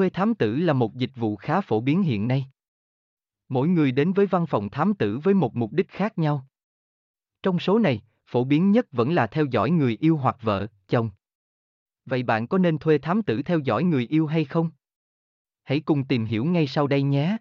thuê thám tử là một dịch vụ khá phổ biến hiện nay. Mỗi người đến với văn phòng thám tử với một mục đích khác nhau. Trong số này, phổ biến nhất vẫn là theo dõi người yêu hoặc vợ, chồng. Vậy bạn có nên thuê thám tử theo dõi người yêu hay không? Hãy cùng tìm hiểu ngay sau đây nhé.